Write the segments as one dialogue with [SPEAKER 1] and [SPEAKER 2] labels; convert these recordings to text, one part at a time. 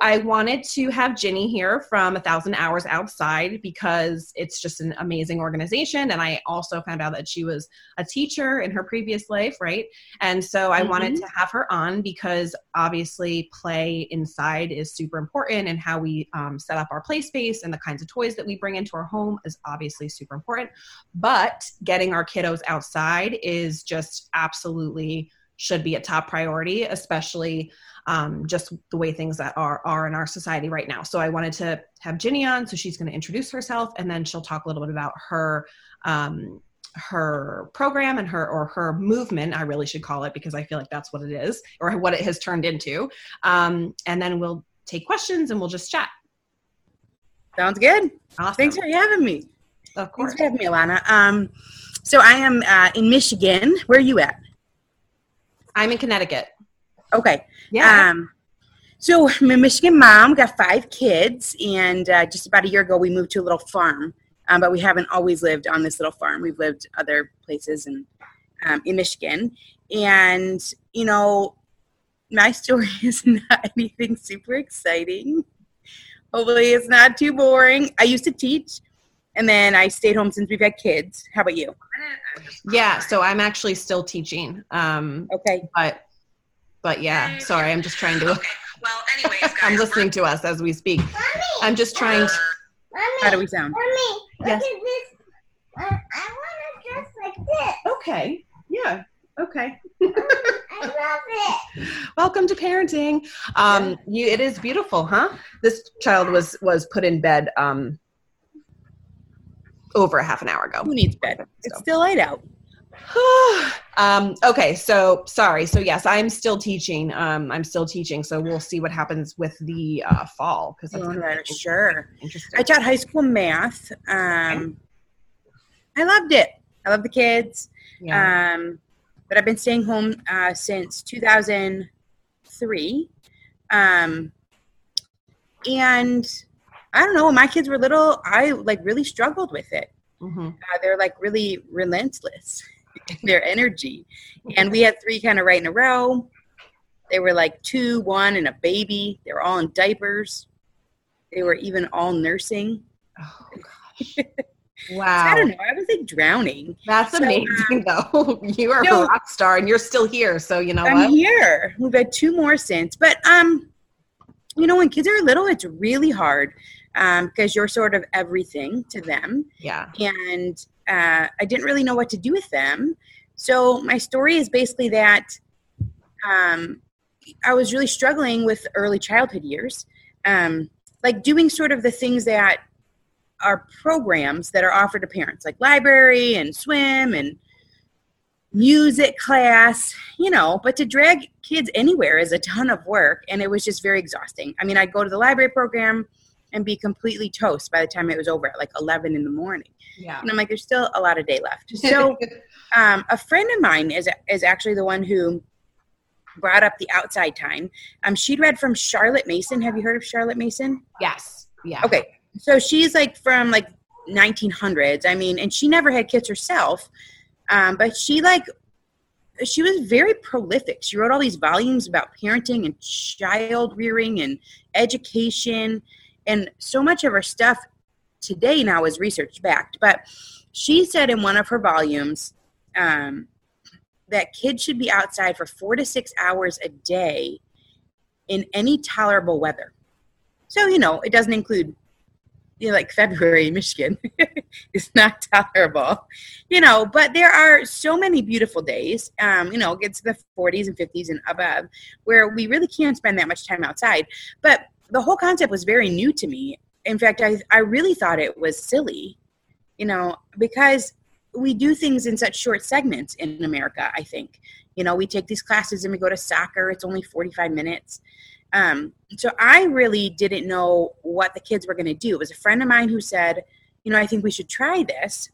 [SPEAKER 1] I wanted to have Ginny here from A Thousand Hours Outside because it's just an amazing organization. And I also found out that she was a teacher in her previous life, right? And so I mm-hmm. wanted to have her on because obviously play inside is super important and how we um, set up our play space and the kinds of toys that we bring into our home is obviously super important. But getting our kiddos outside is just absolutely should be a top priority, especially um, just the way things that are are in our society right now. So I wanted to have Ginny on, so she's going to introduce herself, and then she'll talk a little bit about her um, her program and her or her movement. I really should call it because I feel like that's what it is or what it has turned into. Um, and then we'll take questions and we'll just chat.
[SPEAKER 2] Sounds good. Awesome. Thanks for having me.
[SPEAKER 1] Of course.
[SPEAKER 2] Thanks for having me, Alana. Um, so I am uh, in Michigan. Where are you at?
[SPEAKER 1] I'm in Connecticut.
[SPEAKER 2] Okay. Yeah. Um, so I'm a Michigan mom, got five kids, and uh, just about a year ago we moved to a little farm. Um, but we haven't always lived on this little farm. We've lived other places and um, in Michigan. And you know, my story is not anything super exciting. Hopefully, it's not too boring. I used to teach, and then I stayed home since we've had kids. How about you?
[SPEAKER 1] Yeah, so I'm actually still teaching. Um,
[SPEAKER 2] okay.
[SPEAKER 1] But, but yeah, sorry, I'm just trying to.
[SPEAKER 3] Okay. Well, anyways, guys,
[SPEAKER 1] I'm listening to us as we speak. Mommy, I'm just trying to.
[SPEAKER 2] Mommy, How do we sound?
[SPEAKER 3] Mommy, yes. Uh, I want to dress like this.
[SPEAKER 1] Okay. Yeah. Okay.
[SPEAKER 3] I love it.
[SPEAKER 1] Welcome to parenting. Um, you, it is beautiful, huh? This child was was put in bed um, over a half an hour ago.
[SPEAKER 2] Who needs bed? So. It's still light out.
[SPEAKER 1] um, okay, so sorry. So yes, I'm still teaching. Um, I'm still teaching. So we'll see what happens with the uh, fall
[SPEAKER 2] because that's right, sure. Interesting. I taught high school math. Um, I loved it. I love the kids. Yeah. Um, but I've been staying home uh, since 2003. Um, and I don't know. When my kids were little, I like really struggled with it. Mm-hmm. Uh, they're like really relentless in their energy, and we had three kind of right in a row. They were like two, one, and a baby. They were all in diapers. They were even all nursing.
[SPEAKER 1] Oh gosh. Wow.
[SPEAKER 2] I don't know. I was like drowning.
[SPEAKER 1] That's so, amazing, uh, though. You are no, a rock star, and you're still here. So you know
[SPEAKER 2] I'm
[SPEAKER 1] what?
[SPEAKER 2] here. We've had two more since, but um, you know, when kids are little, it's really hard because um, you're sort of everything to them.
[SPEAKER 1] Yeah.
[SPEAKER 2] And uh, I didn't really know what to do with them. So my story is basically that um, I was really struggling with early childhood years, um, like doing sort of the things that are programs that are offered to parents, like library and swim and music class, you know, but to drag kids anywhere is a ton of work and it was just very exhausting. I mean, I'd go to the library program and be completely toast by the time it was over at like 11 in the morning.
[SPEAKER 1] Yeah.
[SPEAKER 2] And I'm like, there's still a lot of day left. So um, a friend of mine is, is actually the one who brought up the outside time. Um, she'd read from Charlotte Mason. Have you heard of Charlotte Mason?
[SPEAKER 1] Yes. Yeah.
[SPEAKER 2] Okay. So she's like from like 1900s. I mean, and she never had kids herself. Um, but she like she was very prolific. She wrote all these volumes about parenting and child rearing and education and so much of her stuff today now is research backed. But she said in one of her volumes um, that kids should be outside for four to six hours a day in any tolerable weather. So, you know, it doesn't include you know, like February, Michigan is not tolerable, you know, but there are so many beautiful days, um, you know, it gets to the 40s and 50s and above where we really can't spend that much time outside. But the whole concept was very new to me. In fact, I, I really thought it was silly, you know, because we do things in such short segments in America, I think. You know, we take these classes and we go to soccer, it's only 45 minutes. Um, so I really didn't know what the kids were going to do. It was a friend of mine who said, you know, I think we should try this.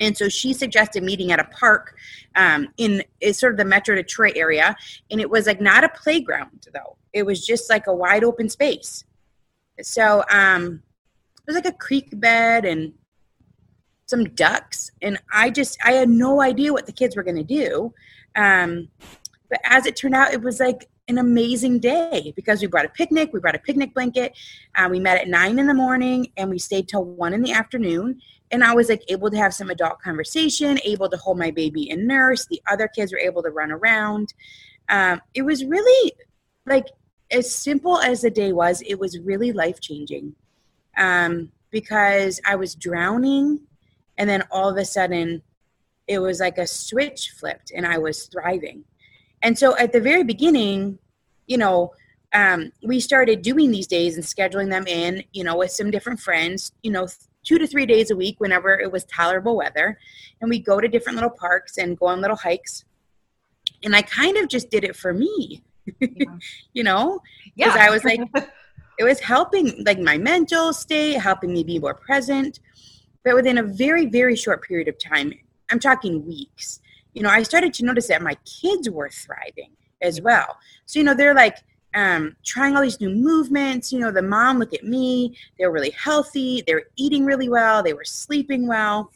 [SPEAKER 2] And so she suggested meeting at a park um, in sort of the Metro Detroit area, and it was like not a playground though. It was just like a wide open space. So um, it was like a creek bed and some ducks, and I just I had no idea what the kids were going to do. Um, but as it turned out, it was like an amazing day because we brought a picnic, we brought a picnic blanket, uh, we met at nine in the morning and we stayed till one in the afternoon. And I was like able to have some adult conversation, able to hold my baby and nurse. The other kids were able to run around. Um, it was really like as simple as the day was, it was really life changing um, because I was drowning, and then all of a sudden, it was like a switch flipped, and I was thriving. And so at the very beginning, you know, um, we started doing these days and scheduling them in, you know, with some different friends, you know, two to three days a week whenever it was tolerable weather. And we go to different little parks and go on little hikes. And I kind of just did it for me. you know, because yeah. I was like, it was helping like my mental state, helping me be more present. But within a very, very short period of time, I'm talking weeks, you know, I started to notice that my kids were thriving as well. So, you know, they're like um, trying all these new movements. You know, the mom, look at me, they're really healthy, they were eating really well, they were sleeping well.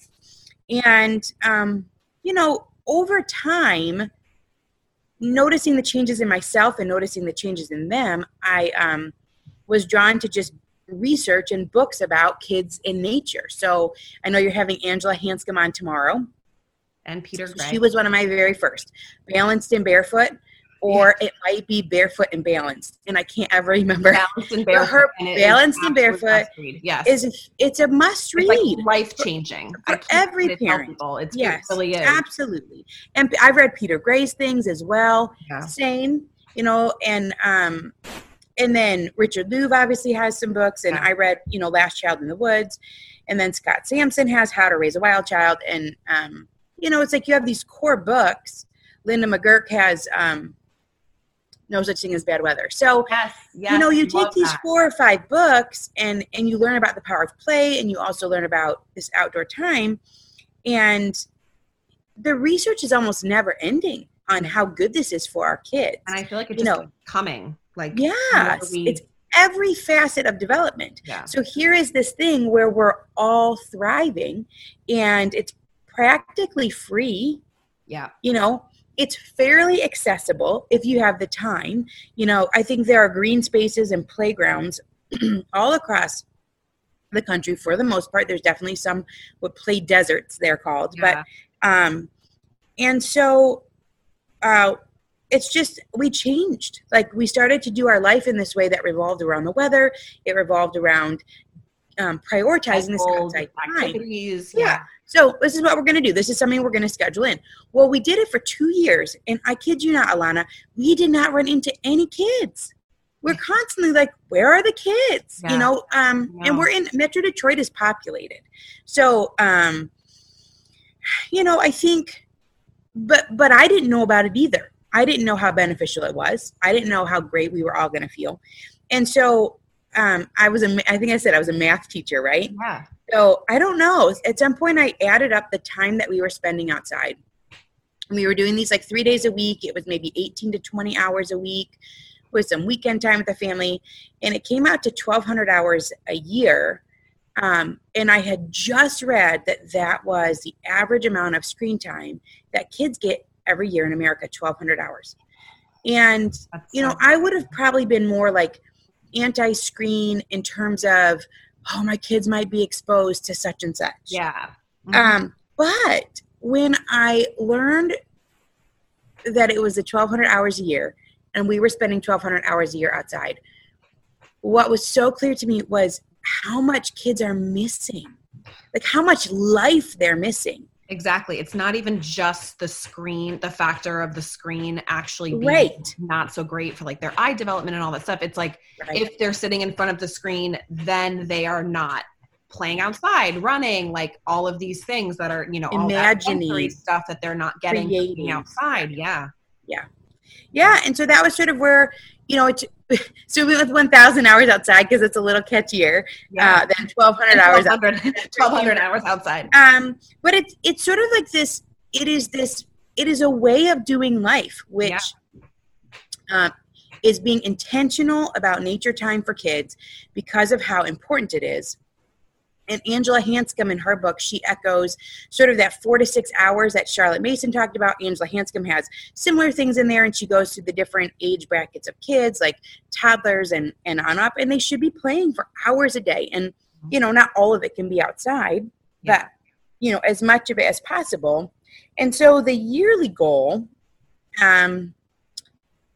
[SPEAKER 2] And, um, you know, over time, noticing the changes in myself and noticing the changes in them, I um, was drawn to just research and books about kids in nature. So I know you're having Angela Hanscom on tomorrow
[SPEAKER 1] and Peter Gray.
[SPEAKER 2] She was one of my very first. Balanced and Barefoot, or yeah. it might be Barefoot and Balanced, and I can't ever remember.
[SPEAKER 1] Balanced and Barefoot.
[SPEAKER 2] Her and Balanced and Barefoot.
[SPEAKER 1] Yes,
[SPEAKER 2] is a, it's a must read.
[SPEAKER 1] Like life changing
[SPEAKER 2] for, for every parent.
[SPEAKER 1] People. It's
[SPEAKER 2] yes,
[SPEAKER 1] it really is.
[SPEAKER 2] absolutely. And I've read Peter Gray's things as well. Yeah. Same, you know, and um, and then Richard Louv obviously has some books, and yeah. I read, you know, Last Child in the Woods, and then Scott Sampson has How to Raise a Wild Child, and um, you know, it's like you have these core books. Linda McGurk has um, no such thing as bad weather. So,
[SPEAKER 1] yes, yes,
[SPEAKER 2] you know, you take these that. four or five books and and you learn about the power of play, and you also learn about this outdoor time, and the research is almost never ending on how good this is for our kids.
[SPEAKER 1] And I feel like it's you know, coming. Like
[SPEAKER 2] yes, we... it's every facet of development. Yeah. So here is this thing where we're all thriving, and it's practically free.
[SPEAKER 1] Yeah.
[SPEAKER 2] You know, it's fairly accessible if you have the time. You know, I think there are green spaces and playgrounds all across the country for the most part. There's definitely some what play deserts they're called, yeah. but um, and so uh, it's just we changed. Like we started to do our life in this way that revolved around the weather. It revolved around um, prioritizing this outside
[SPEAKER 1] activities.
[SPEAKER 2] Time. Yeah. yeah. So this is what we're going to do. This is something we're going to schedule in. Well, we did it for two years, and I kid you not, Alana, we did not run into any kids. We're constantly like, where are the kids? Yeah. You know, um, and we're in Metro Detroit is populated, so um, you know, I think, but but I didn't know about it either. I didn't know how beneficial it was. I didn't know how great we were all going to feel, and so um, I was a, I think I said I was a math teacher, right?
[SPEAKER 1] Yeah.
[SPEAKER 2] So I don't know. At some point, I added up the time that we were spending outside. We were doing these like three days a week. It was maybe 18 to 20 hours a week with some weekend time with the family. And it came out to 1,200 hours a year. Um, and I had just read that that was the average amount of screen time that kids get every year in America 1,200 hours. And, you know, I would have probably been more like anti screen in terms of, oh, my kids might be exposed to such and such.
[SPEAKER 1] Yeah.
[SPEAKER 2] Mm-hmm. Um, but when I learned that it was the 1,200 hours a year and we were spending 1,200 hours a year outside, what was so clear to me was how much kids are missing, like how much life they're missing.
[SPEAKER 1] Exactly. It's not even just the screen, the factor of the screen actually being
[SPEAKER 2] right.
[SPEAKER 1] not so great for like their eye development and all that stuff. It's like right. if they're sitting in front of the screen, then they are not playing outside, running, like all of these things that are, you know,
[SPEAKER 2] imagining
[SPEAKER 1] all that stuff that they're not getting outside. Yeah.
[SPEAKER 2] Yeah. Yeah. And so that was sort of where, you know, it's so we went 1,000 hours outside because it's a little catchier yeah. uh, than 1,200 hours.
[SPEAKER 1] 1,200 hours outside.
[SPEAKER 2] Um, but it's it's sort of like this. It is this. It is a way of doing life, which yeah. uh, is being intentional about nature time for kids because of how important it is. And Angela Hanscom in her book, she echoes sort of that four to six hours that Charlotte Mason talked about. Angela Hanscom has similar things in there, and she goes through the different age brackets of kids, like toddlers and, and on up, and they should be playing for hours a day. And, you know, not all of it can be outside, yeah. but, you know, as much of it as possible. And so the yearly goal, um,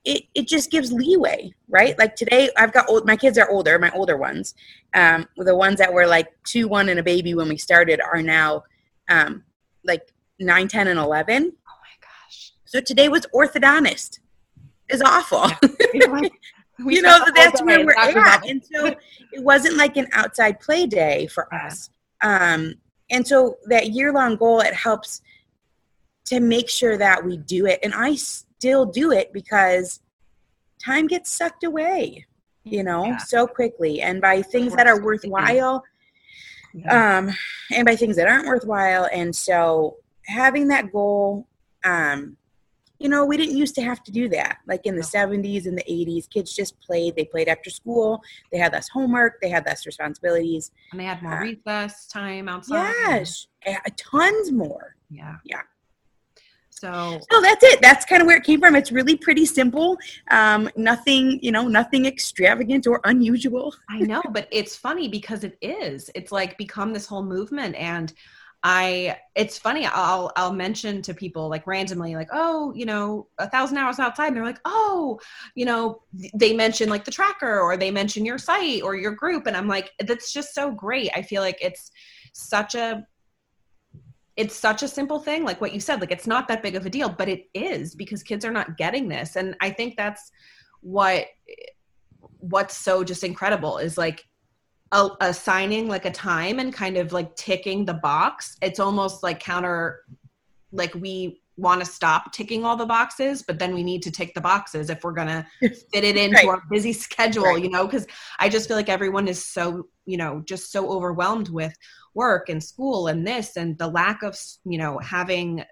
[SPEAKER 2] it, it just gives leeway, right? Like today, I've got old, my kids are older, my older ones. Um, the ones that were like two, one, and a baby when we started are now um, like nine, 10, and 11. Oh
[SPEAKER 1] my gosh.
[SPEAKER 2] So today was orthodontist. Is awful. Yeah. you know, that's where we're at. And so it wasn't like an outside play day for yeah. us. Um, and so that year long goal, it helps to make sure that we do it. And I still do it because time gets sucked away, you know, yeah. so quickly. And by things that are worthwhile, yeah. um, and by things that aren't worthwhile. And so having that goal, um, you know, we didn't used to have to do that. Like in the no. 70s and the 80s, kids just played. They played after school. They had less homework. They had less responsibilities.
[SPEAKER 1] And they had more uh, recess time outside.
[SPEAKER 2] Yes, tons more.
[SPEAKER 1] Yeah.
[SPEAKER 2] Yeah.
[SPEAKER 1] So,
[SPEAKER 2] so that's it. That's kind of where it came from. It's really pretty simple. Um, nothing, you know, nothing extravagant or unusual.
[SPEAKER 1] I know, but it's funny because it is. It's like become this whole movement, and I. It's funny. I'll I'll mention to people like randomly, like, oh, you know, a thousand hours outside, and they're like, oh, you know, they mention like the tracker, or they mention your site or your group, and I'm like, that's just so great. I feel like it's such a it's such a simple thing like what you said like it's not that big of a deal but it is because kids are not getting this and i think that's what what's so just incredible is like a, assigning like a time and kind of like ticking the box it's almost like counter like we want to stop ticking all the boxes but then we need to tick the boxes if we're going to fit it into right. our busy schedule right. you know because i just feel like everyone is so you know just so overwhelmed with work and school and this and the lack of you know having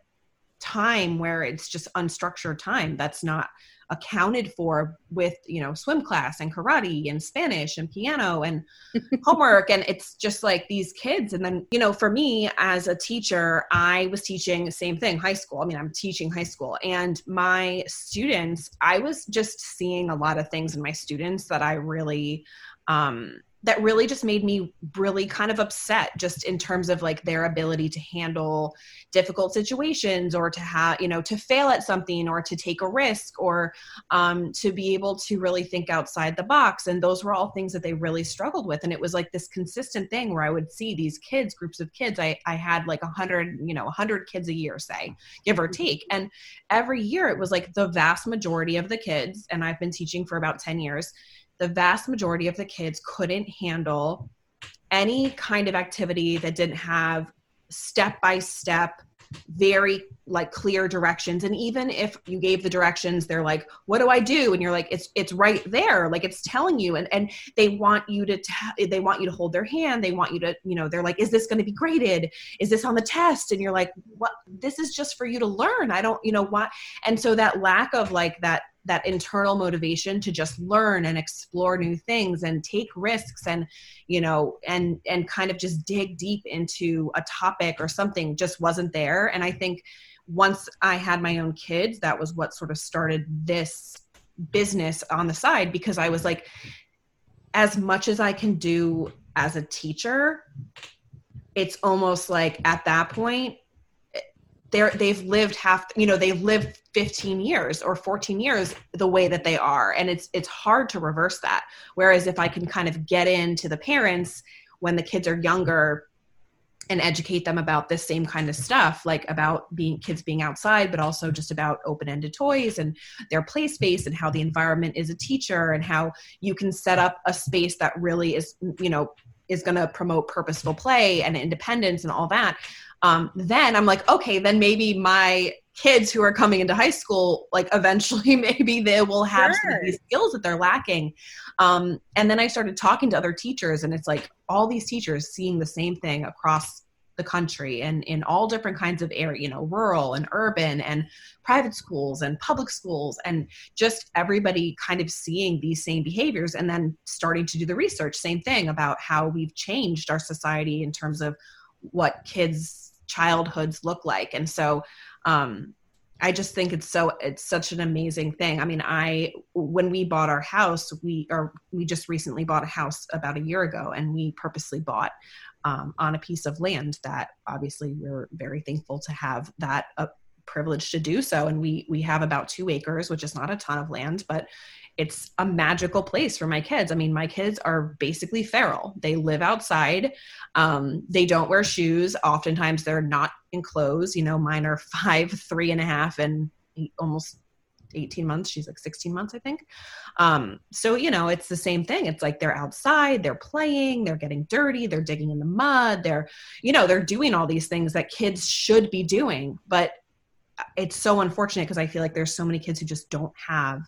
[SPEAKER 1] time where it's just unstructured time that's not accounted for with you know swim class and karate and spanish and piano and homework. And it's just like these kids. And then you know for me as a teacher i was teaching the same thing high school. I mean i'm teaching high school. And my students i was just seeing a lot of things in my students that i really um that really just made me really kind of upset just in terms of like their ability to handle difficult situations or to have you know to fail at something or to take a risk or um, to be able to really think outside the box. And those were all things that they really struggled with. And it was like this consistent thing where i would see these kids groups of kids i, I had like a hundred you know a hundred kids a year say give or take. And every year it was like the vast majority of the kids and i've been teaching for about 10 years the vast majority of the kids couldn't handle any kind of activity that didn't have step by step very like clear directions. And even if you gave the directions they're like what do i do? And you're like it's it's right there. Like it's telling you. And and they want you to t- they want you to hold their hand. They want you to you know they're like is this going to be graded? Is this on the test? And you're like what? This is just for you to learn. I don't you know what and so that lack of like that that internal motivation to just learn and explore new things and take risks and you know and and kind of just dig deep into a topic or something just wasn't there. And i think once i had my own kids that was what sort of started this business on the side because i was like as much as i can do as a teacher it's almost like at that point eh, they're they've lived half you know they've lived 15 years or 14 years the way that they are. And it's it's hard to reverse that. Whereas if i can kind of get into the parents when the kids are younger and educate them about this same kind of stuff like about being kids being outside but also just about open-ended toys and their play space and how the environment is a teacher and how you can set up a space that really is you know is going to promote purposeful play and independence and all that um, then i'm like okay then maybe my kids who are coming into high school like eventually maybe they will have sure. some of these skills that they're lacking. Um, and then i started talking to other teachers and it's like all these teachers seeing the same thing across the country and in all different kinds of area you know rural and urban and private schools and public schools and just everybody kind of seeing these same behaviors and then starting to do the research. Same thing about how we've changed our society in terms of what kids childhoods look like. And so um I just think it's so it's such an amazing thing. I mean, I when we bought our house, we or we just recently bought a house about a year ago, and we purposely bought um, on a piece of land that obviously we're very thankful to have that uh, privilege to do so. And we we have about two acres, which is not a ton of land, but it's a magical place for my kids. I mean, my kids are basically feral. They live outside. Um, they don't wear shoes. Oftentimes, they're not in clothes. You know, mine are five, three and a half, and almost 18 months. She's like 16 months, I think. Um, so, you know, it's the same thing. It's like they're outside, they're playing, they're getting dirty, they're digging in the mud, they're, you know, they're doing all these things that kids should be doing. But it's so unfortunate because I feel like there's so many kids who just don't have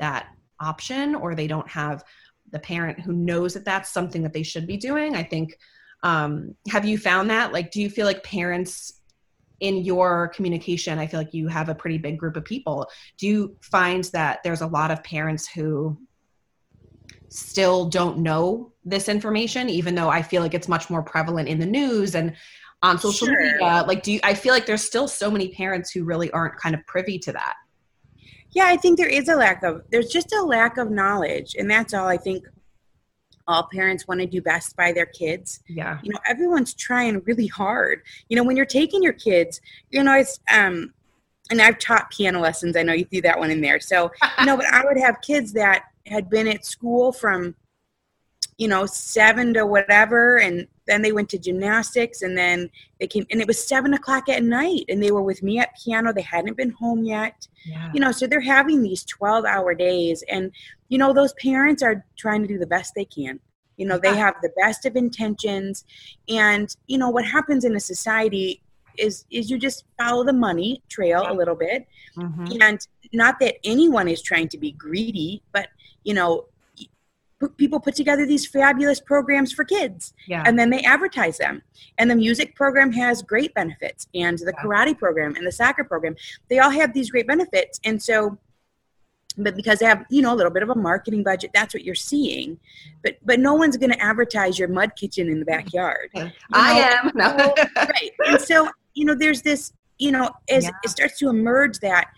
[SPEAKER 1] that option or they don't have the parent who knows that that's something that they should be doing i think um, have you found that? Like do you feel like parents in your communication i feel like you have a pretty big group of people. Do you find that there's a lot of parents who still don't know this information even though i feel like it's much more prevalent in the news and on social sure. media? Like do you i feel like there's still so many parents who really aren't kind of privy to that
[SPEAKER 2] yeah i think there is a lack of there's just a lack of knowledge and that's all i think all parents want to do best by their kids.
[SPEAKER 1] Yeah.
[SPEAKER 2] You know everyone's trying really hard. You know when you're taking your kids you know it's um and i've taught piano lessons i know you threw that one in there. So you know but i would have kids that had been at school from you know seven to whatever and then they went to gymnastics and then they came and it was seven o'clock at night and they were with me at piano. They hadn't been home yet. Yeah. you know so they're having these 12 hour days and you know those parents are trying to do the best they can. You know they have the best of intentions and you know what happens in a society is is you just follow the money trail a little bit. Mm-hmm. and not that anyone is trying to be greedy but you know people put together these fabulous programs for kids yeah. and then they advertise them and the music program has great benefits and the yeah. karate program and the soccer program they all have these great benefits and so but because they have you know a little bit of a marketing budget that's what you're seeing but but no one's going to advertise your mud kitchen in the backyard
[SPEAKER 1] you know? i am no.
[SPEAKER 2] right and so you know there's this you know as yeah. it starts to emerge that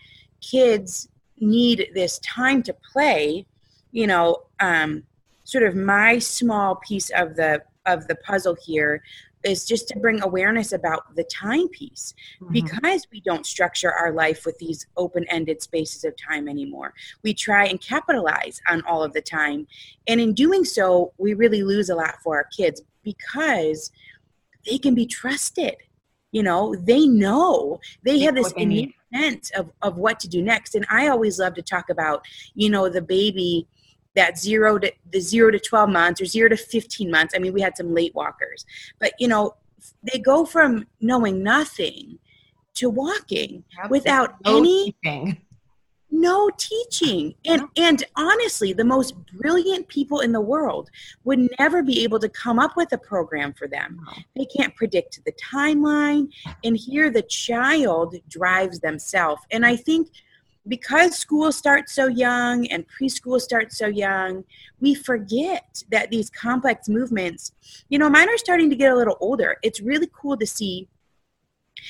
[SPEAKER 2] kids need this time to play you know um sort of my small piece of the of the puzzle here is just to bring awareness about the timepiece. Mm-hmm. because we don't structure our life with these open-ended spaces of time anymore we try and capitalize on all of the time. And in doing so we really lose a lot for our kids because they can be trusted. You know they know. They have this innate sense of, of what to do next. And i always love to talk about you know the baby that zero to the zero to 12 months or zero to 15 months. I mean, we had some late walkers, but you know, they go from knowing nothing to walking without no any teaching. no teaching. And and honestly the most brilliant people in the world would never be able to come up with a program for them. No. they can't predict the timeline. And here the child drives themselves. And i think because school starts so young and preschool starts so young, we forget that these complex movements, you know, mine are starting to get a little older. It's really cool to see.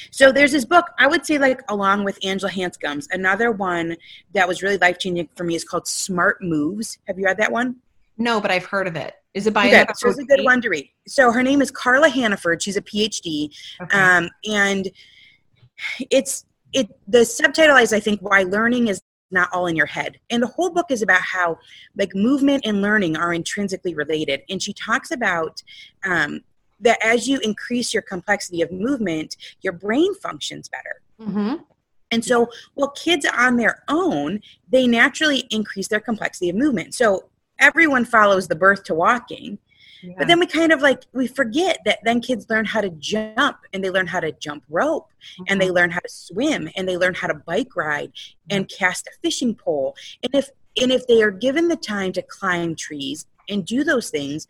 [SPEAKER 2] So there's this book, I would say, like, along with Angela Hanscom's, another one that was really life changing for me is called Smart Moves. Have you read that one?
[SPEAKER 1] No, but I've heard of it. Is it by
[SPEAKER 2] okay, so it's a good one to read. So her name is Carla Hannaford. She's a PhD. Okay. Um, and it's it the subtitle is I think why learning is not all in your head. And the whole book is about how like movement and learning are intrinsically related. And she talks about um, that as you increase your complexity of movement, your brain functions better. Mm-hmm. And so, well, kids on their own, they naturally increase their complexity of movement. So everyone follows the birth to walking. But then we kind of like we forget that then kids learn how to jump and they learn how to jump rope mm-hmm. and they mm-hmm. learn how to swim and they learn how to bike ride and cast a fishing pole. And if and if they are given the time to climb trees and do those things,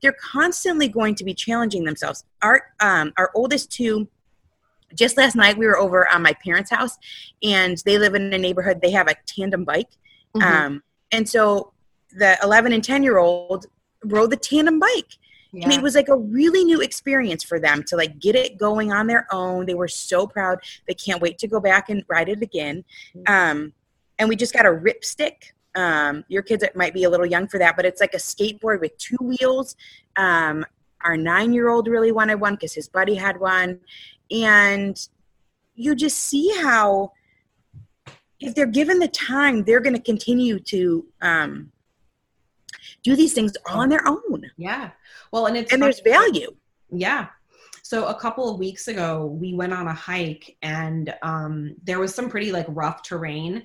[SPEAKER 2] they're constantly going to be challenging themselves. Our um, our oldest two just last night we were over on my parents' house and they live in a neighborhood they have a tandem bike
[SPEAKER 1] Mhm.
[SPEAKER 2] um, and so the 11 and 10 year old rode the tandem bike. And it was like a really new experience for them to like get it going on their own. They were so proud. They can't wait to go back and ride it again. Um, and we just got a RipStik. Um, your kids might be a little young for that but it's like a skateboard with two wheels. Um, our nine year old really wanted one because his buddy had one. And you just see how if they're given the time they're going to continue to um, do these things all on their own
[SPEAKER 1] yeah. Well, and it's
[SPEAKER 2] and there's value
[SPEAKER 1] Yeah. So a couple of weeks ago, we went on a hike, and um, there was some pretty like rough terrain,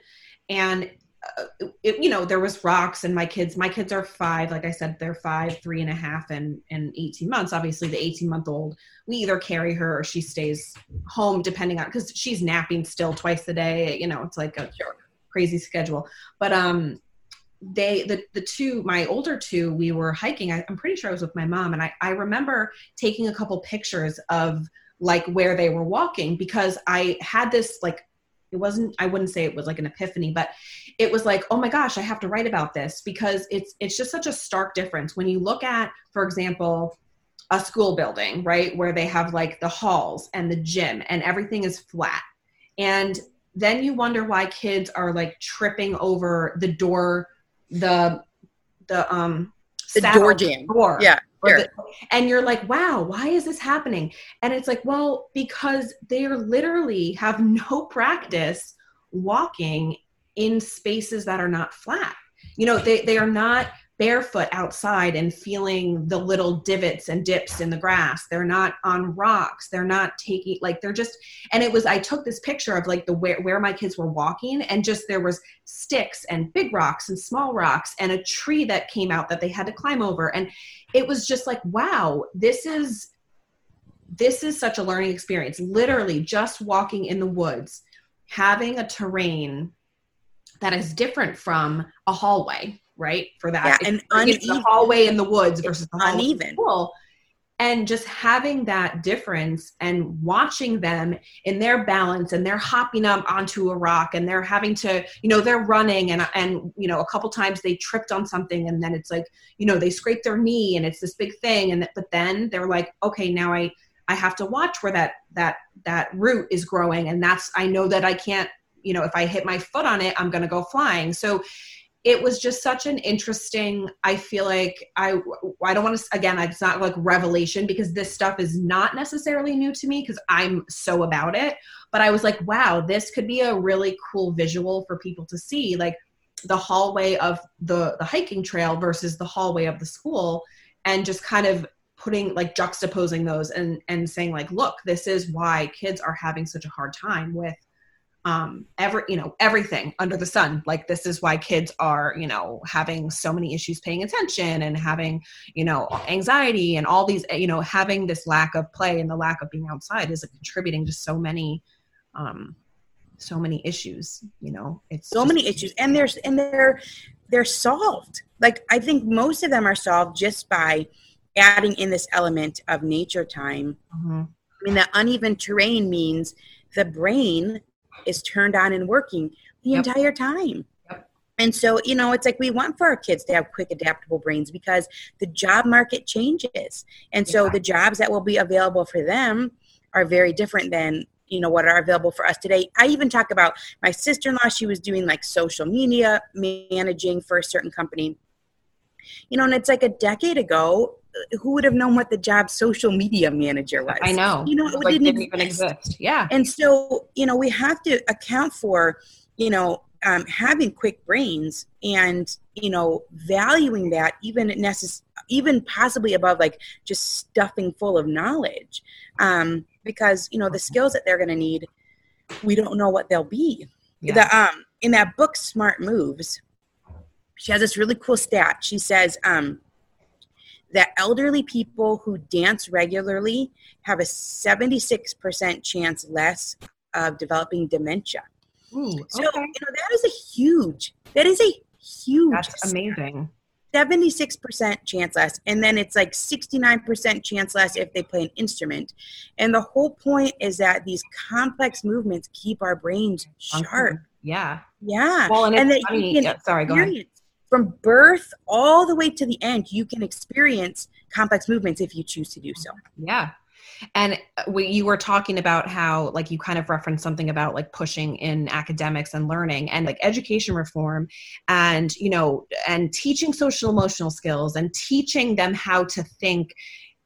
[SPEAKER 1] and uh, it, you know there was rocks. And my kids, my kids are five. Like I said, they're five, three and a half, and and eighteen months. Obviously, the eighteen month old, we either carry her or she stays home, depending on because she's napping still twice a day. You know, it's like a crazy schedule. But um, they the the two my older two we were hiking. I, i'm pretty sure i was with my mom. And I, I remember taking a couple pictures of like where they were walking because i had this like it wasn't i wouldn't say it was like an epiphany but it was like oh my gosh i have to write about this because it's it's just such a stark difference. When you look at for example a school building right where they have like the halls and the gym and everything is flat. And then you wonder why kids are like tripping over the door the the um
[SPEAKER 2] the door jamb.
[SPEAKER 1] door.
[SPEAKER 2] Yeah
[SPEAKER 1] the- and you're like wow why is this happening? And it's like well because they are literally have no practice walking in spaces that are not flat. You know they, they are not barefoot outside and feeling the little divots and dips in the grass. They're not on rocks. They're not taking like they're just and it was i took this picture of like the where, where my kids were walking and just there was sticks and big rocks and small rocks and a tree that came out that they had to climb over. And it was just like wow this is this is such a learning experience. Literally just walking in the woods having a terrain that is different from a hallway right for that.
[SPEAKER 2] Yeah, and
[SPEAKER 1] It's the
[SPEAKER 2] uneven.
[SPEAKER 1] hallway in the woods versus the hallway in the
[SPEAKER 2] uneven.
[SPEAKER 1] school and just having that difference and watching them in their balance and they're hopping up onto a rock and they're having to you know they're running and and you know a couple times they tripped on something and then it's like you know they scrape their knee and it's this big thing. And but then they're like okay now i i have to watch where that that that root is growing. And that's i know that i can't you know if i hit my foot on it i'm going to go flying. So it was just such an interesting i feel like i i don't want to again it's not like revelation because this stuff is not necessarily new to me because i'm so about it but i was like wow this could be a really cool visual for people to see like the hallway of the the hiking trail versus the hallway of the school and just kind of putting like juxtaposing those and and saying like look this is why kids are having such a hard time with um every you know everything under the sun. Like this is why kids are you know having so many issues paying attention and having you know anxiety and all these you know having this lack of play and the lack of being outside is contributing to so many um so many issues you know? It's
[SPEAKER 2] so
[SPEAKER 1] just-
[SPEAKER 2] many issues and there's and they're they're solved. Like i think most of them are solved just by adding in this element of nature time.
[SPEAKER 1] Mhm.
[SPEAKER 2] i mean the uneven terrain means the brain is turned on and working the
[SPEAKER 1] Yep.
[SPEAKER 2] entire time
[SPEAKER 1] Yep.
[SPEAKER 2] and so you know it's like we want for our kids to have quick adaptable brains because the job market changes and so
[SPEAKER 1] Yeah.
[SPEAKER 2] the jobs that will be available for them are very different than you know what are available for us today i even talk about my sister-in-law she was doing like social media managing for a certain company you know and it's like a decade ago who would have known what the job social media manager was?
[SPEAKER 1] I know.
[SPEAKER 2] You know it
[SPEAKER 1] like,
[SPEAKER 2] didn't,
[SPEAKER 1] didn't even
[SPEAKER 2] exist.
[SPEAKER 1] exist. Yeah.
[SPEAKER 2] And so you know we have to account for you know um, having quick brains and you know valuing that even necess- even possibly above like just stuffing full of knowledge. Um, because you know the skills that they're going to need we don't know what they'll be.
[SPEAKER 1] Yeah.
[SPEAKER 2] the um in that book smart moves she has this really cool stat. She says um that elderly people who dance regularly have a 76% chance less of developing dementia.
[SPEAKER 1] Ooh,
[SPEAKER 2] so you know that is a huge that is a huge
[SPEAKER 1] that's amazing.
[SPEAKER 2] 76% chance less and then it's like 69% chance less if they play an instrument. And the whole point is that these complex movements keep our brains sharp.
[SPEAKER 1] Yeah.
[SPEAKER 2] yeah.
[SPEAKER 1] Well, and,
[SPEAKER 2] And
[SPEAKER 1] it's
[SPEAKER 2] that you can
[SPEAKER 1] yeah, sorry, go ahead.
[SPEAKER 2] From birth all the way to the end you can experience complex movements if you choose to do so
[SPEAKER 1] Yeah. And uh, we, you were talking about how, like, you kind of referenced something about like pushing in academics and learning and like education reform and, you know, and teaching social emotional skills and teaching them how to think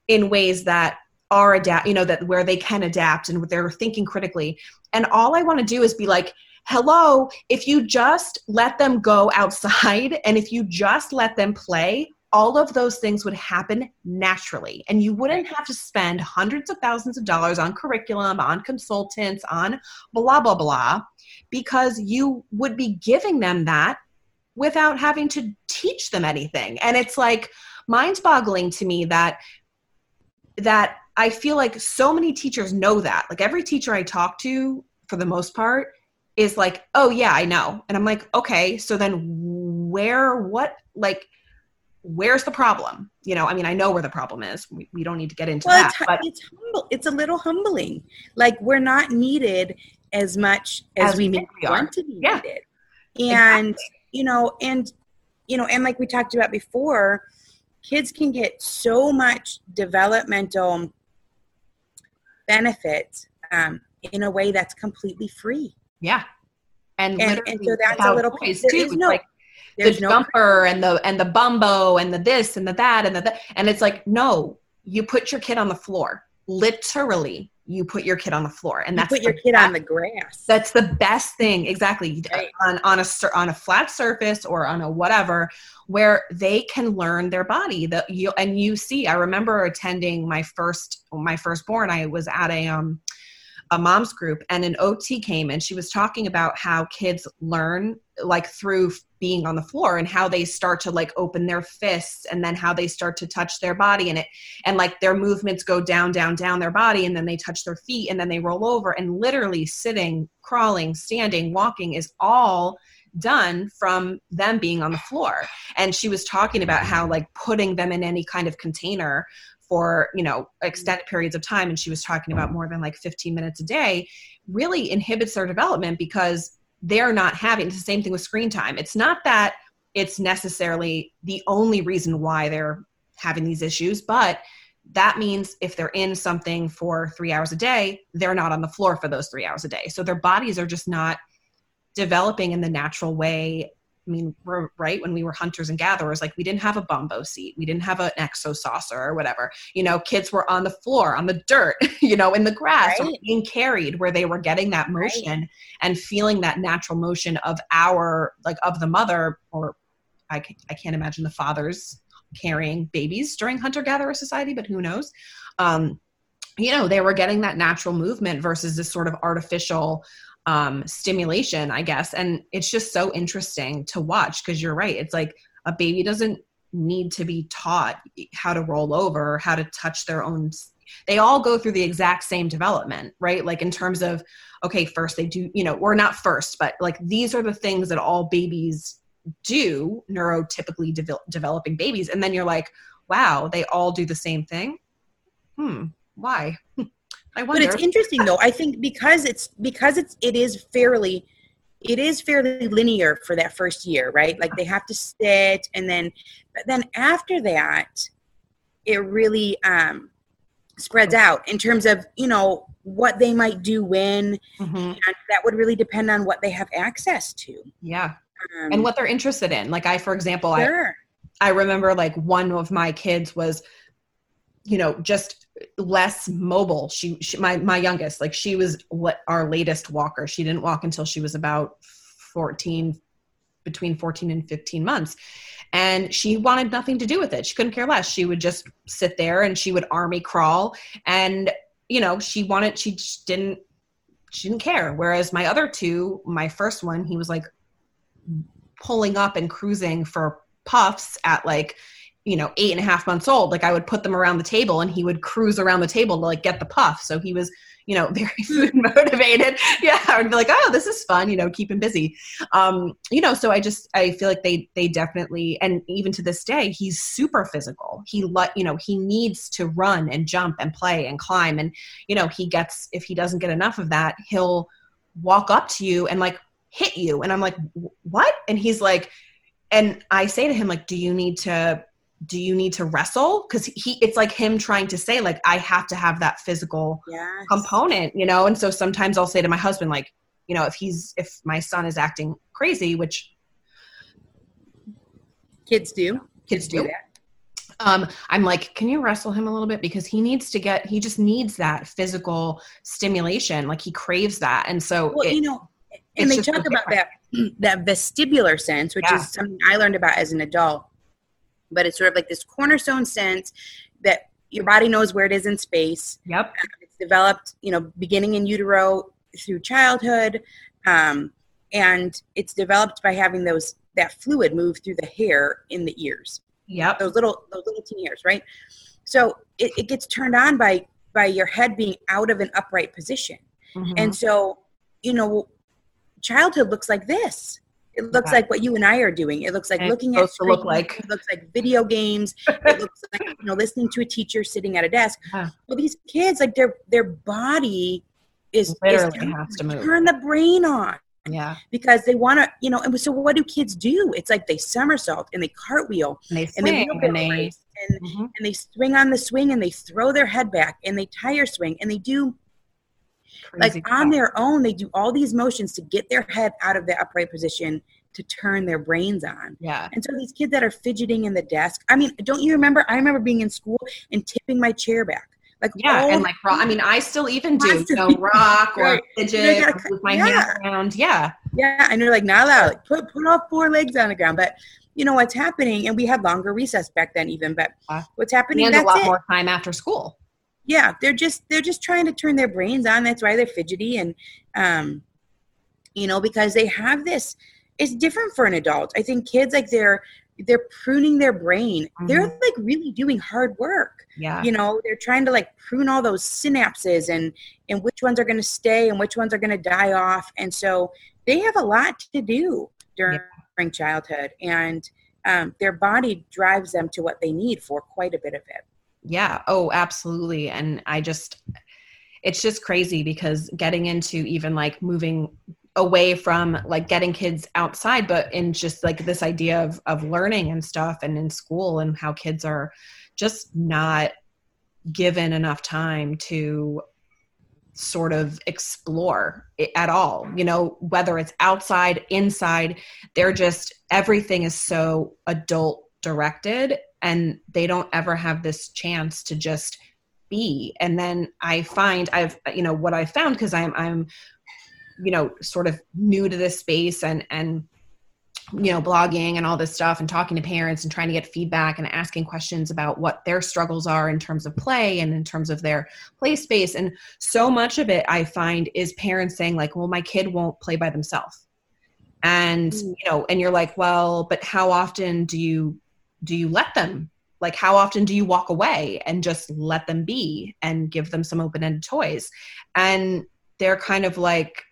[SPEAKER 1] in ways that are adapt, you know, that where they can adapt and they're thinking critically. And all I want to do is be like, hello, if you just let them go outside and if you just let them play, all of those things would happen naturally. And you wouldn't have to spend hundreds of thousands of dollars on curriculum, on consultants, on blah, blah, blah, because you would be giving them that without having to teach them anything. And it's like mind boggling to me that that I feel like so many teachers know that. Like every teacher I talk to, for the most part, is like, oh, yeah, I know. And I'm like, okay, so then where, what, like, where's the problem? You know, I mean, I know where the problem is. We, we don't need to get into
[SPEAKER 2] well
[SPEAKER 1] that.
[SPEAKER 2] it's,
[SPEAKER 1] But
[SPEAKER 2] it's humble it's a little humbling like we're not needed as much as,
[SPEAKER 1] As
[SPEAKER 2] we
[SPEAKER 1] we
[SPEAKER 2] want to be
[SPEAKER 1] Yeah.
[SPEAKER 2] needed and
[SPEAKER 1] Exactly.
[SPEAKER 2] you know and you know and like we talked about before kids can get so much developmental benefit um, in a way that's completely free
[SPEAKER 1] yeah. And,
[SPEAKER 2] and,
[SPEAKER 1] literally
[SPEAKER 2] and so that's a little
[SPEAKER 1] toys,
[SPEAKER 2] there
[SPEAKER 1] too.
[SPEAKER 2] is
[SPEAKER 1] It's
[SPEAKER 2] no
[SPEAKER 1] like the
[SPEAKER 2] no
[SPEAKER 1] jumper and the and the bumbo and the this and the that and the that. and it's like no you put your kid on the floor literally you put your kid on the floor and
[SPEAKER 2] you
[SPEAKER 1] that's
[SPEAKER 2] put your kid
[SPEAKER 1] best-
[SPEAKER 2] on the grass
[SPEAKER 1] that's the best thing exactly
[SPEAKER 2] Right.
[SPEAKER 1] on on a on a flat surface or on a whatever where they can learn their body that you and you see i remember attending my first my firstborn i was at a um a mom's group and an ot came and she was talking about how kids learn like through being on the floor and how they start to like open their fists and then how they start to touch their body and it and like their movements go down down down their body and then they touch their feet and then they roll over and literally sitting crawling standing walking is all done from them being on the floor. And she was talking about how like putting them in any kind of container for you know extended periods of time and she was talking about more than like 15 minutes a day really inhibits their development because they're not having it's the same thing with screen time. It's not that it's necessarily the only reason why they're having these issues but that means if they're in something for three hours a day they're not on the floor for those three hours a day. So their bodies are just not developing in the natural way I mean, we're right when we were hunters and gatherers, like we didn't have a bumbo seat, we didn't have an exo saucer or whatever. You know, kids were on the floor, on the dirt, you know, in the grass,
[SPEAKER 2] Right.
[SPEAKER 1] being carried, where they were getting that motion and feeling that natural motion of our, like, of the mother, or I, ca- I can't imagine the fathers carrying babies during hunter gatherer society, but who knows? Um, you know, they were getting that natural movement versus this sort of artificial um, stimulation, I guess. And it's just so interesting to watch because you're right. It's like a baby doesn't need to be taught how to roll over, how to touch their own. They all go through the exact same development, right? Like in terms of, okay, first they do, you know, or not first, but like these are the things that all babies do, neurotypically devel- developing babies. And then you're like, wow, they all do the same thing. Hmm, why? I
[SPEAKER 2] but it's interesting though i think because it's because it's it is fairly it is fairly linear for that first year right like they have to sit and then but then after that it really um spreads out in terms of you know what they might do when
[SPEAKER 1] Mhm.
[SPEAKER 2] and that would really depend on what they have access to
[SPEAKER 1] Yeah.
[SPEAKER 2] um,
[SPEAKER 1] And what they're interested in. Like I, for example, I,
[SPEAKER 2] sure.
[SPEAKER 1] I remember like one of my kids was, you know, just less mobile. She, she my my youngest, like she was what our latest walker. She didn't walk until she was about 14 between 14 and 15 months. And she wanted nothing to do with it. She couldn't care less. She would just sit there and she would army crawl and you know, she wanted she just didn't she didn't care. Whereas my other two, my first one, he was like pulling up and cruising for puffs at like you know eight and a half months old like i would put them around the table and he would cruise around the table to like get the puff. So he was you know very food motivated. Yeah i would be like oh this is fun you know keep him busy. Um you know so i just i feel like they they definitely and even to this day he's super physical. He let you know he needs to run and jump and play and climb. And you know he gets if he doesn't get enough of that he'll walk up to you and like hit you. And i'm like what? And he's like and i say to him like do you need to do you need to wrestle because he it's like him trying to say like i have to have that physical
[SPEAKER 2] Yes.
[SPEAKER 1] component you know and so sometimes i'll say to my husband like you know if he's if my son is acting crazy which
[SPEAKER 2] Kids do.
[SPEAKER 1] kids do
[SPEAKER 2] that.
[SPEAKER 1] um i'm like can you wrestle him a little bit because he needs to get he just needs that physical stimulation like he craves that and so
[SPEAKER 2] Well,
[SPEAKER 1] it-
[SPEAKER 2] you know, and they
[SPEAKER 1] so
[SPEAKER 2] talk about that that vestibular sense, which
[SPEAKER 1] Yeah.
[SPEAKER 2] is something I learned about as an adult. But it's sort of like this cornerstone sense that your body knows where it is in space.
[SPEAKER 1] yep
[SPEAKER 2] It's developed, you know, beginning in utero through childhood, um, and it's developed by having those that fluid move through the hair in the ears.
[SPEAKER 1] yep
[SPEAKER 2] those little those little hairs, right? So it, it gets turned on by by your head being out of an upright position.
[SPEAKER 1] Mhm.
[SPEAKER 2] And so, you know, childhood looks like this. It looks like what you and I are doing. It looks like
[SPEAKER 1] And
[SPEAKER 2] looking at
[SPEAKER 1] look like-
[SPEAKER 2] it looks like video games. it looks like you know listening to a teacher sitting at a desk.
[SPEAKER 1] Yeah.
[SPEAKER 2] Well, these kids like their their body is
[SPEAKER 1] Literally
[SPEAKER 2] is
[SPEAKER 1] has to move.
[SPEAKER 2] turn the brain on
[SPEAKER 1] yeah
[SPEAKER 2] because they want to you know and so what do kids do it's like they somersault and they cartwheel
[SPEAKER 1] and they
[SPEAKER 2] and
[SPEAKER 1] swing
[SPEAKER 2] they
[SPEAKER 1] and they
[SPEAKER 2] and
[SPEAKER 1] Mhm.
[SPEAKER 2] and they swing on the swing and they throw their head back and they tire swing and they do
[SPEAKER 1] crazy
[SPEAKER 2] like on their own they do all these motions to get their head out of the upright position to turn their brains on.
[SPEAKER 1] Yeah.
[SPEAKER 2] And so these kids that are fidgeting in the desk i mean don't you remember? I remember being in school and tipping my chair back. Like
[SPEAKER 1] yeah and like rock, i mean i still even do.
[SPEAKER 2] Constantly.
[SPEAKER 1] rock or fidget or
[SPEAKER 2] gotta-
[SPEAKER 1] my
[SPEAKER 2] yeah.
[SPEAKER 1] hands around. Yeah.
[SPEAKER 2] Yeah and you're like not allowed. Like put put all four legs on the ground. But you know what's happening and we had longer recess back then even but what's happening
[SPEAKER 1] and a lot
[SPEAKER 2] it.
[SPEAKER 1] more time after school
[SPEAKER 2] yeah they're just they're just trying to turn their brains on. That's why they're fidgety and um you know because they have this it's different for an adult. I think kids like they're they're pruning their brain. They're like really doing hard work.
[SPEAKER 1] Yeah.
[SPEAKER 2] You know they're trying to like prune all those synapses and and which ones are going to stay and which ones are going to die off. And so they have a lot to do during, during childhood. And um, their body drives them to what they need for quite a bit of it
[SPEAKER 1] yeah. Oh absolutely. And i just it's just crazy because getting into even like moving away from like getting kids outside but in just like this idea of of learning and stuff and in school and how kids are just not given enough time to sort of explore at all you know whether it's outside inside they're just everything is so adult directed and they don't ever have this chance to just be. And then i find i've you know what i found because i'm i'm you know sort of new to this space and and you know blogging and all this stuff and talking to parents and trying to get feedback and asking questions about what their struggles are in terms of play and in terms of their play space. And so much of it i find is parents saying like well my kid won't play by themselves. And
[SPEAKER 2] Mm.
[SPEAKER 1] you know and you're like well but how often do you do you let them? Like how often do you walk away and just let them be and give them some open-ended toys? And they're kind of like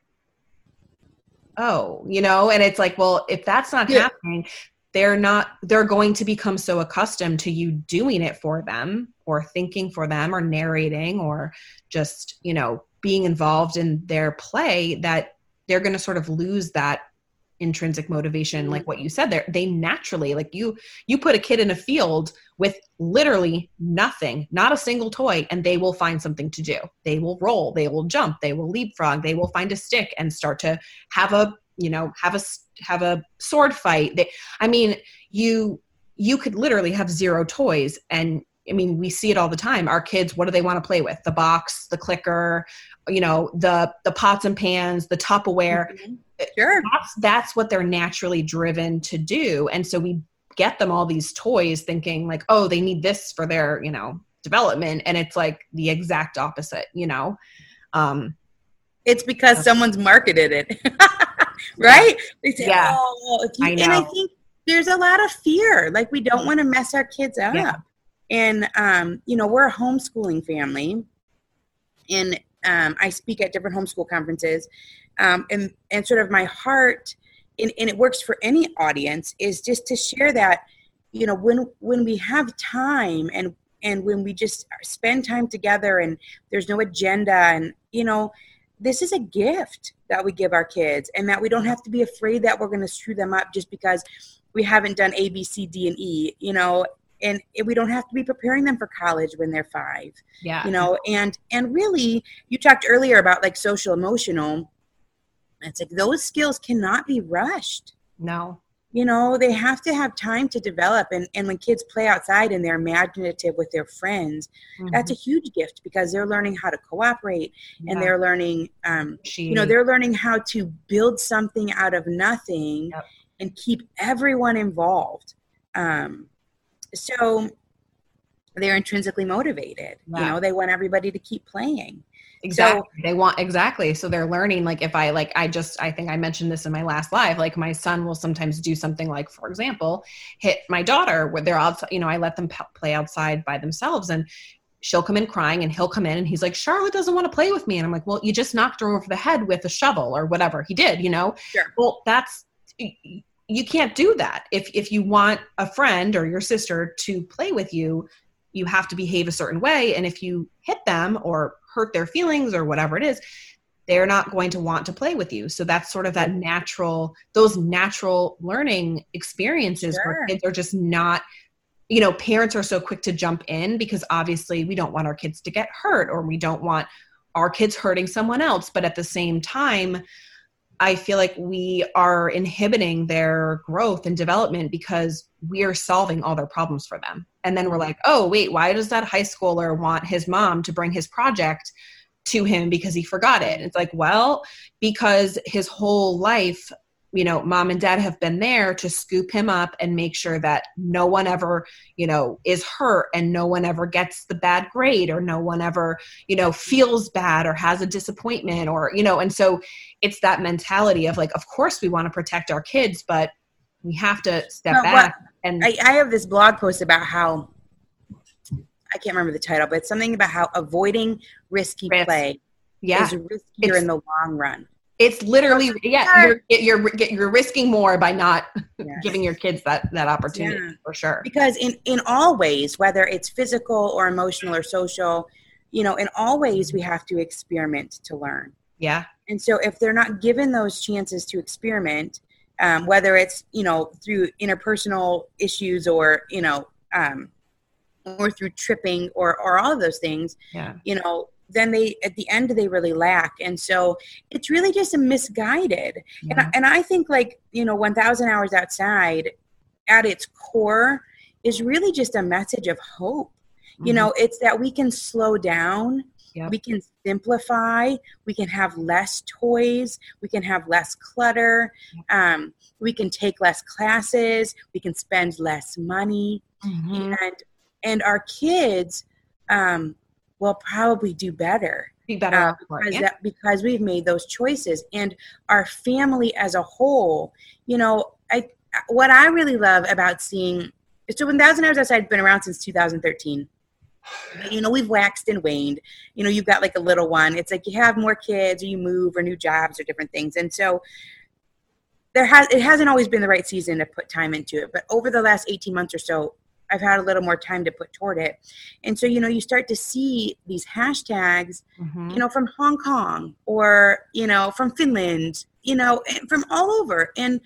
[SPEAKER 1] oh you know? And it's like well if that's not
[SPEAKER 2] Yeah.
[SPEAKER 1] happening they're not they're going to become so accustomed to you doing it for them or thinking for them or narrating or just you know being involved in their play that they're going to sort of lose that intrinsic motivation like mm-hmm. what you said there. They naturally like you you put a kid in a field with literally nothing not a single toy and they will find something to do. They will roll they will jump they will leapfrog they will find a stick and start to have a you know have a have a sword fight. They, i mean you you could literally have zero toys and i mean we see it all the time. Our kids what do they want to play with? The box the clicker you know the the pots and pans the tupperware. Mm-hmm.
[SPEAKER 2] Sure.
[SPEAKER 1] that's that's what they're naturally driven to do. And so we get them all these toys thinking like oh they need this for their you know development. And it's like the exact opposite you know? Um
[SPEAKER 2] It's because uh, someone's marketed it, right? They say,
[SPEAKER 1] Yeah.
[SPEAKER 2] "Oh, if you,"
[SPEAKER 1] I
[SPEAKER 2] and I think there's a lot of fear. Like we don't mm. want to mess our kids up.
[SPEAKER 1] Yeah.
[SPEAKER 2] And um, you know, we're a homeschooling family, and um, I speak at different homeschool conferences, um, and and sort of my heart, and, and it works for any audience, is just to share that, you know, when when we have time and and when we just spend time together and there's no agenda and you know this is a gift that we give our kids and that we don't have to be afraid that we're going to screw them up just because we haven't done a b c d and e you know and we don't have to be preparing them for college when they're five
[SPEAKER 1] Yeah.
[SPEAKER 2] you know and and really you talked earlier about like social emotional it's like those skills cannot be rushed
[SPEAKER 1] No.
[SPEAKER 2] you know they have to have time to develop and and when kids play outside and they're imaginative with their friends that's a huge gift because they're learning how to cooperate and
[SPEAKER 1] Yeah.
[SPEAKER 2] they're learning um you know they're learning how to build something out of nothing
[SPEAKER 1] Yep.
[SPEAKER 2] and keep everyone involved um so they're intrinsically motivated you know they want everybody to keep playing.
[SPEAKER 1] Exactly they want exactly. So they're learning like if i like i just i think i mentioned this in my last live like my son will sometimes do something like for example hit my daughter where they're outside you know i let them p- play outside by themselves and she'll come in crying and he'll come in and he's like charlotte doesn't want to play with me. And i'm like well you just knocked her over the head with a shovel or whatever he did you know?
[SPEAKER 2] Sure.
[SPEAKER 1] well that's you can't do that. If if you want a friend or your sister to play with you you have to behave a certain way. And if you hit them or hurt their feelings or whatever it is they're not going to want to play with you. So that's sort of that natural those natural learning experiences where kids are just not you know parents are so quick to jump in because obviously we don't want our kids to get hurt or we don't want our kids hurting someone else. But at the same time I feel like we are inhibiting their growth and development because we are solving all their problems for them. And then we're like, oh, wait, why does that high schooler want his mom to bring his project to him because he forgot it? It's like, well, because his whole life, you know, mom and dad have been there to scoop him up and make sure that no one ever, you know, is hurt and no one ever gets the bad grade or no one ever, you know, feels bad or has a disappointment or, you know, and so it's that mentality of like, of course we want to protect our kids, but we have to step
[SPEAKER 2] No,
[SPEAKER 1] back and
[SPEAKER 2] I, I have this blog post about how I can't remember the title, but it's something about how avoiding risky
[SPEAKER 1] Risk.
[SPEAKER 2] play
[SPEAKER 1] yeah,
[SPEAKER 2] is riskier
[SPEAKER 1] It's-
[SPEAKER 2] in the long run.
[SPEAKER 1] It's literally yeah, you're you're you're risking more by not
[SPEAKER 2] Yes.
[SPEAKER 1] giving your kids that that opportunity
[SPEAKER 2] Yeah.
[SPEAKER 1] for sure.
[SPEAKER 2] because in in all ways whether it's physical or emotional or social you know in all ways we have to experiment to learn
[SPEAKER 1] Yeah,
[SPEAKER 2] and so if they're not given those chances to experiment um, whether it's you know through interpersonal issues or you know um, or through tripping or or all of those things
[SPEAKER 1] yeah,
[SPEAKER 2] you know then they at the end they really lack and so it's really just a misguided and, I, and I think like you know 1000 hours outside at its core is really just a message of hope you
[SPEAKER 1] Mhm.
[SPEAKER 2] know it's that we can slow down
[SPEAKER 1] Yep.
[SPEAKER 2] we can simplify we can have less toys we can have less clutter um, we can take less classes we can spend less money
[SPEAKER 1] Mhm.
[SPEAKER 2] and and our kids um, will probably do better
[SPEAKER 1] be better
[SPEAKER 2] uh,
[SPEAKER 1] off for it.
[SPEAKER 2] because
[SPEAKER 1] Yeah.
[SPEAKER 2] that because we've made those choices and our family as a whole you know i what i really love about seeing so 1000 hours outside has been around since 2013 you know we've waxed and waned you know you've got like a little one it's like you have more kids or you move or new jobs or different things and so there has it hasn't always been the right season to put time into it but over the last 18 months or so i've had a little more time to put toward it and so you know you start to see these hashtags
[SPEAKER 1] Mhm.
[SPEAKER 2] you know, from Hong Kong or, you know, from Finland, you know, and from all over. And,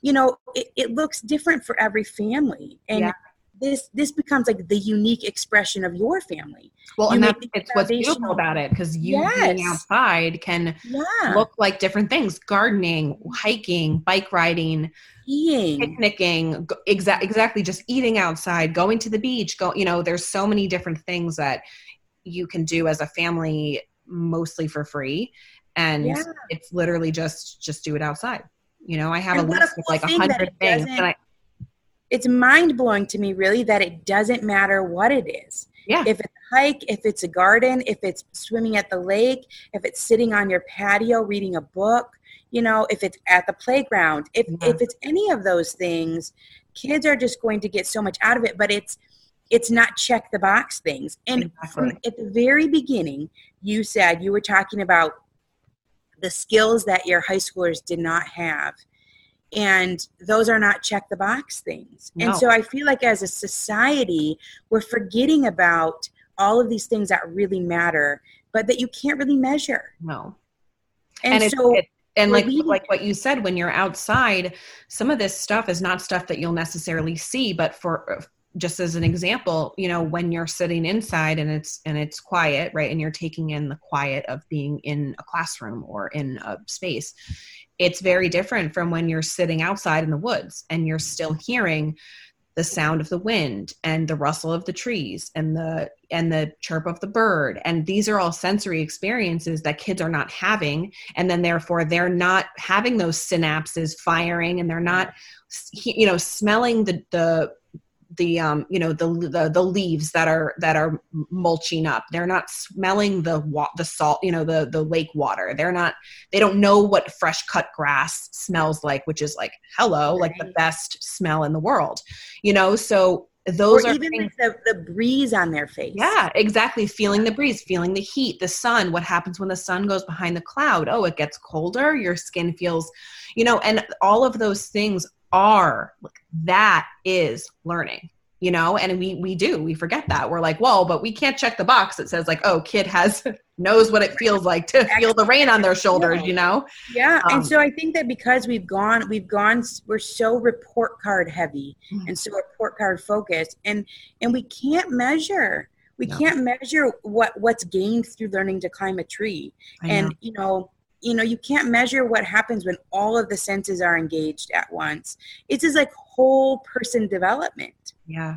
[SPEAKER 2] you know, it, it looks different for every family. And
[SPEAKER 1] Yeah.
[SPEAKER 2] this this becomes like the unique expression of your family.
[SPEAKER 1] well,
[SPEAKER 2] you
[SPEAKER 1] and that's
[SPEAKER 2] it
[SPEAKER 1] it's what's beautiful about it because you
[SPEAKER 2] Yes.
[SPEAKER 1] being outside can
[SPEAKER 2] Yeah.
[SPEAKER 1] look like different things: gardening, hiking, bike riding,
[SPEAKER 2] Eating.
[SPEAKER 1] picnicking exa- exactly just eating outside going to the beach go you know there's so many different things that you can do as a family mostly for free and
[SPEAKER 2] Yeah.
[SPEAKER 1] it's literally just just do it outside you know i have
[SPEAKER 2] And
[SPEAKER 1] a list of like a hundred
[SPEAKER 2] it
[SPEAKER 1] things I,
[SPEAKER 2] It's mind blowing to me really that it doesn't matter what it is.
[SPEAKER 1] yeah
[SPEAKER 2] If it's a hike, if it's a garden, if it's swimming at the lake, if it's sitting on your patio reading a book, you know if it's at the playground if
[SPEAKER 1] Yeah.
[SPEAKER 2] if mm-hmm. it's any of those things kids are just going to get so much out of it but it's it's not check the box things and
[SPEAKER 1] Exactly.
[SPEAKER 2] from at the very beginning you said you were talking about the skills that your high schoolers did not have and those are not check the box things and so i feel like as a society we're forgetting about all of these things that really matter but that you can't really measure
[SPEAKER 1] No.
[SPEAKER 2] and,
[SPEAKER 1] it's-
[SPEAKER 2] so
[SPEAKER 1] it- and like like what you said when you're outside some of this stuff is not stuff that you'll necessarily see but for uh, just as an example you know when you're sitting inside and it's and it's quiet right and you're taking in the quiet of being in a classroom or in a space it's very different from when you're sitting outside in the woods and you're still hearing the sound of the wind and the rustle of the trees and the and the chirp of the bird. And these are all sensory experiences that kids are not having. And then therefore they're not having those synapses firing and they're not you know smelling the the the um you know the the, the leaves that are that are mulching up they're not smelling the wa- the salt you know the the lake water they're not they don't know what fresh cut grass smells like which is like hello like the best smell in the world you know so those
[SPEAKER 2] or
[SPEAKER 1] are
[SPEAKER 2] even
[SPEAKER 1] things-
[SPEAKER 2] the, the breeze on their face
[SPEAKER 1] yeah, exactly. Feeling the breeze, feeling the heat, the sun. What happens when the sun goes behind the cloud? Oh, it gets colder. Your skin feels, you know, and all of those things are that is learning, you know, and we we do we forget that we're like, whoa, but we can't check the box that says like, oh, kid has knows what it feels like to feel the rain on their shoulders, you know.
[SPEAKER 2] yeah
[SPEAKER 1] Um,
[SPEAKER 2] and so i think that because we've gone we've gone we're so report card heavy
[SPEAKER 1] Mhm.
[SPEAKER 2] and so report card focused and and we can't measure we
[SPEAKER 1] No.
[SPEAKER 2] can't measure what what's gained through learning to climb a tree
[SPEAKER 1] I know.
[SPEAKER 2] and you know you know you can't measure what happens when all of the senses are engaged at once it's just like whole person development
[SPEAKER 1] yeah,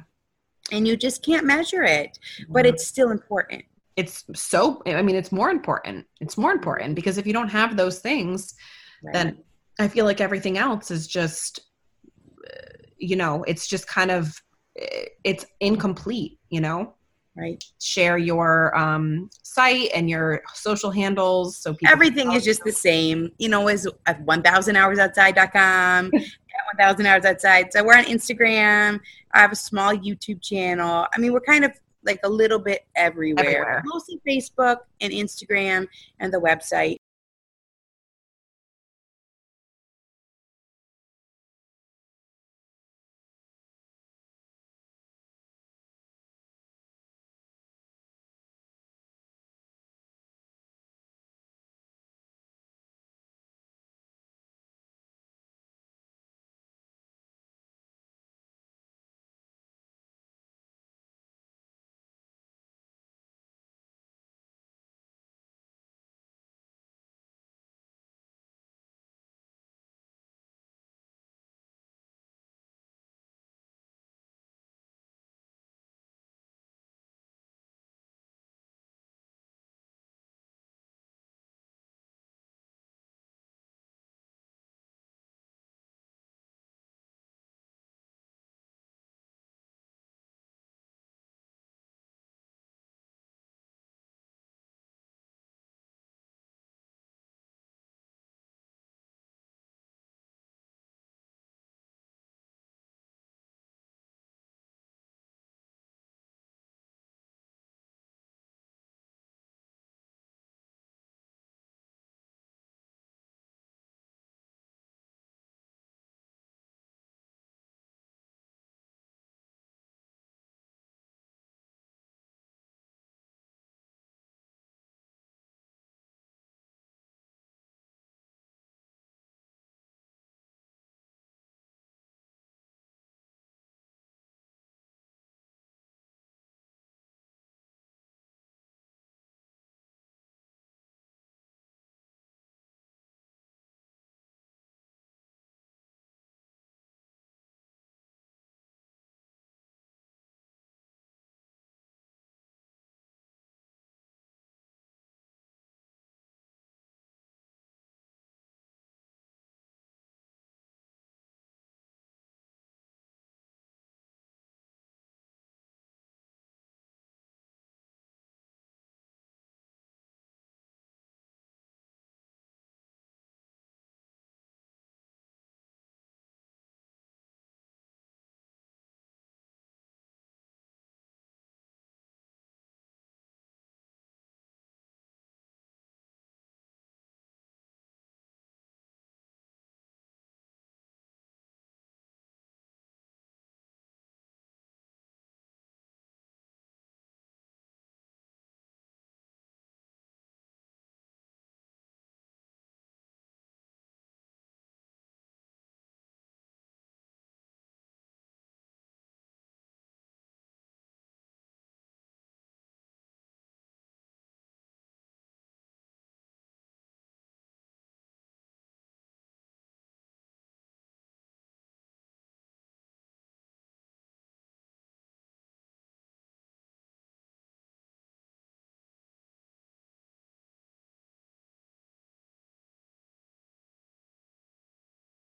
[SPEAKER 2] and you just can't measure it but it's still important
[SPEAKER 1] it's so. I mean, it's more important. It's more important because if you don't have those things,
[SPEAKER 2] right?
[SPEAKER 1] then I feel like everything else is just, you know, it's just kind of, uh, it's incomplete, you know?
[SPEAKER 2] Right?
[SPEAKER 1] Share your um, site and your social handles. So people
[SPEAKER 2] everything is just the same you know is at 1000hoursoutside.com at 1000 hours outside. So we're on instagram. I have a small youtube channel. I mean we're kind of like a little bit everywhere,
[SPEAKER 1] Everywhere.
[SPEAKER 2] mostly facebook and instagram and the website